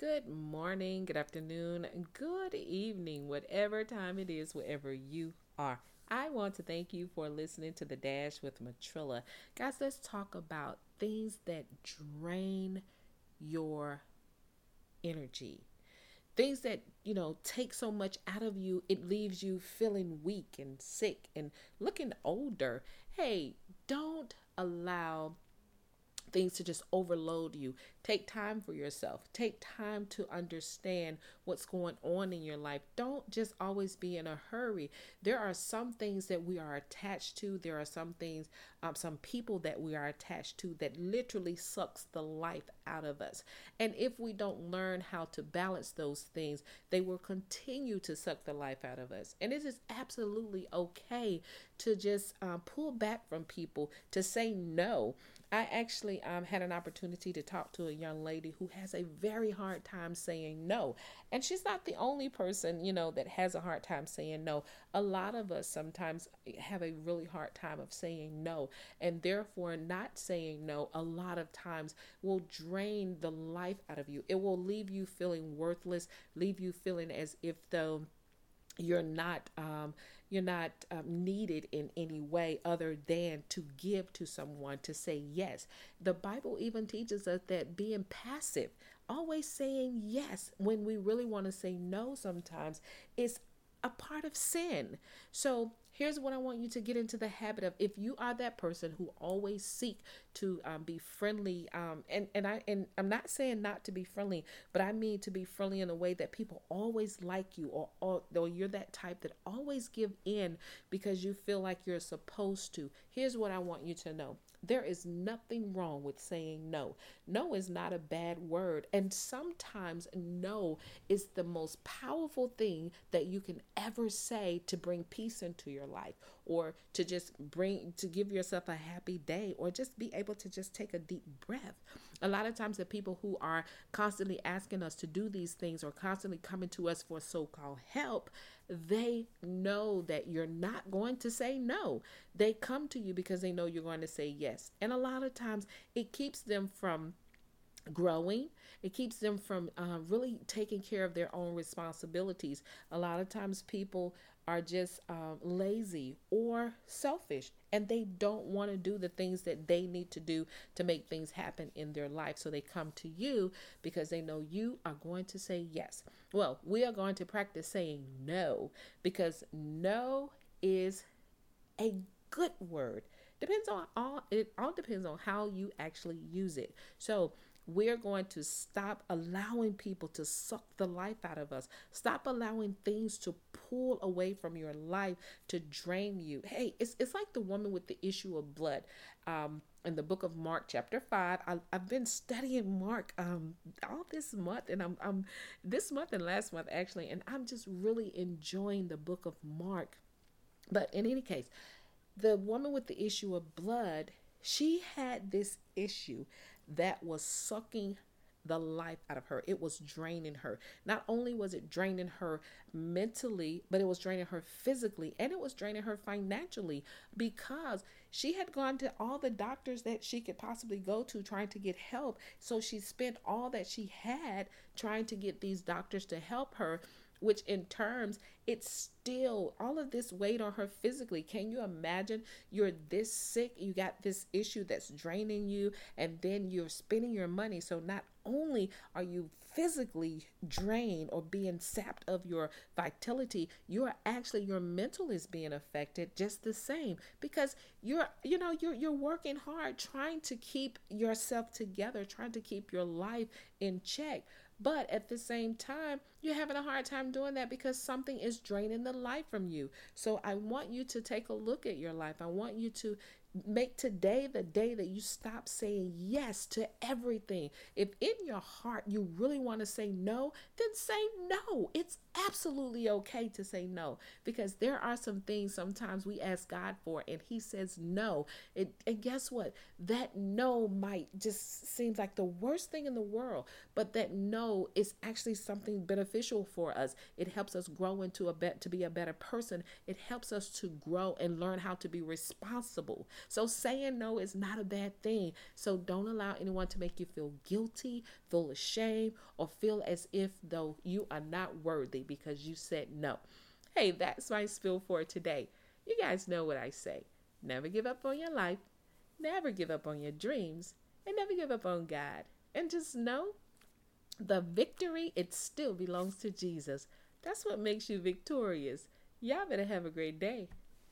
Good morning, good afternoon, good evening, whatever time it is, wherever you are. I want to thank you for listening to the Dash with Matrilla. Guys, let's talk about things that drain your energy. Things that, you know, take so much out of you, it leaves you feeling weak and sick and looking older. Hey, don't allow things to just overload you. Take time for yourself. Take time to understand what's going on in your life. Don't just always be in a hurry. There are some things that we are attached to. There are some things, um, some people that we are attached to that literally sucks the life out of us. And if we don't learn how to balance those things, they will continue to suck the life out of us. And it is absolutely okay to just um, pull back from people, to say no. I actually um, had an opportunity to talk to a young lady who has a very hard time saying no. And she's not the only person, you know, that has a hard time saying no. A lot of us sometimes have a really hard time of saying no. And therefore, not saying no a lot of times will drain the life out of you. It will leave you feeling worthless, leave you feeling as if though you're not um, you're not um, needed in any way other than to give to someone to say yes. The bible even teaches us that being passive always saying yes when we really want to say no sometimes is a part of sin. So here's what I want you to get into the habit of. If you are that person who always seek to um, be friendly, um, and and I and I'm not saying not to be friendly, but I mean to be friendly in a way that people always like you, or or, or you're that type that always give in because you feel like you're supposed to. Here's what I want you to know. There is nothing wrong with saying no. No is not a bad word. And sometimes no is the most powerful thing that you can ever say to bring peace into your life or to just bring, to give yourself a happy day or just be able to just take a deep breath. A lot of times, the people who are constantly asking us to do these things or constantly coming to us for so called help they know that you're not going to say no. They come to you because they know you're going to say yes. And a lot of times it keeps them from growing. It keeps them from uh, really taking care of their own responsibilities. A lot of times people are just um, lazy or selfish and they don't want to do the things that they need to do to make things happen in their life. So they come to you because they know you are going to say yes. Well, we are going to practice saying no because no is a good word. Depends on all it all depends on how you actually use it. So we're going to stop allowing people to suck the life out of us. Stop allowing things to pull away from your life to drain you. Hey, it's, it's like the woman with the issue of blood. Um, in the book of Mark, chapter five, I, have been studying Mark um, all this month, and I'm, I'm this month and last month actually, and I'm just really enjoying the book of Mark. But in any case, the woman with the issue of blood, she had this issue that was sucking the life out of her. It was draining her. Not only was it draining her mentally, but it was draining her physically and it was draining her financially because she had gone to all the doctors that she could possibly go to trying to get help. So she spent all that she had trying to get these doctors to help her which in terms it's still all of this weight on her physically. Can you imagine? You're this sick you got this issue that's draining you and then you're spending your money. So not only are you physically drained or being sapped of your vitality you're actually your mental is being affected just the same because you're you know you're you're working hard trying to keep yourself together trying to keep your life in check but at the same time, you're having a hard time doing that because something is draining the life from you. So I want you to take a look at your life. I want you to Make today the day that you stop saying yes to everything. If in your heart you really want to say no, then say no. It's absolutely okay to say no because there are some things sometimes we ask God for and He says no. It, and guess what? That no might just seems like the worst thing in the world, but that no is actually something beneficial for us. It helps us grow into a bet to be a better person. It helps us to grow and learn how to be responsible. So saying no is not a bad thing. So don't allow anyone to make you feel guilty, feel ashamed, or feel as if though you are not worthy because you said no. Hey, that's my spill for today. You guys know what I say. Never give up on your life, never give up on your dreams, and never give up on God. And just know the victory, it still belongs to Jesus. That's what makes you victorious. Y'all better have a great day.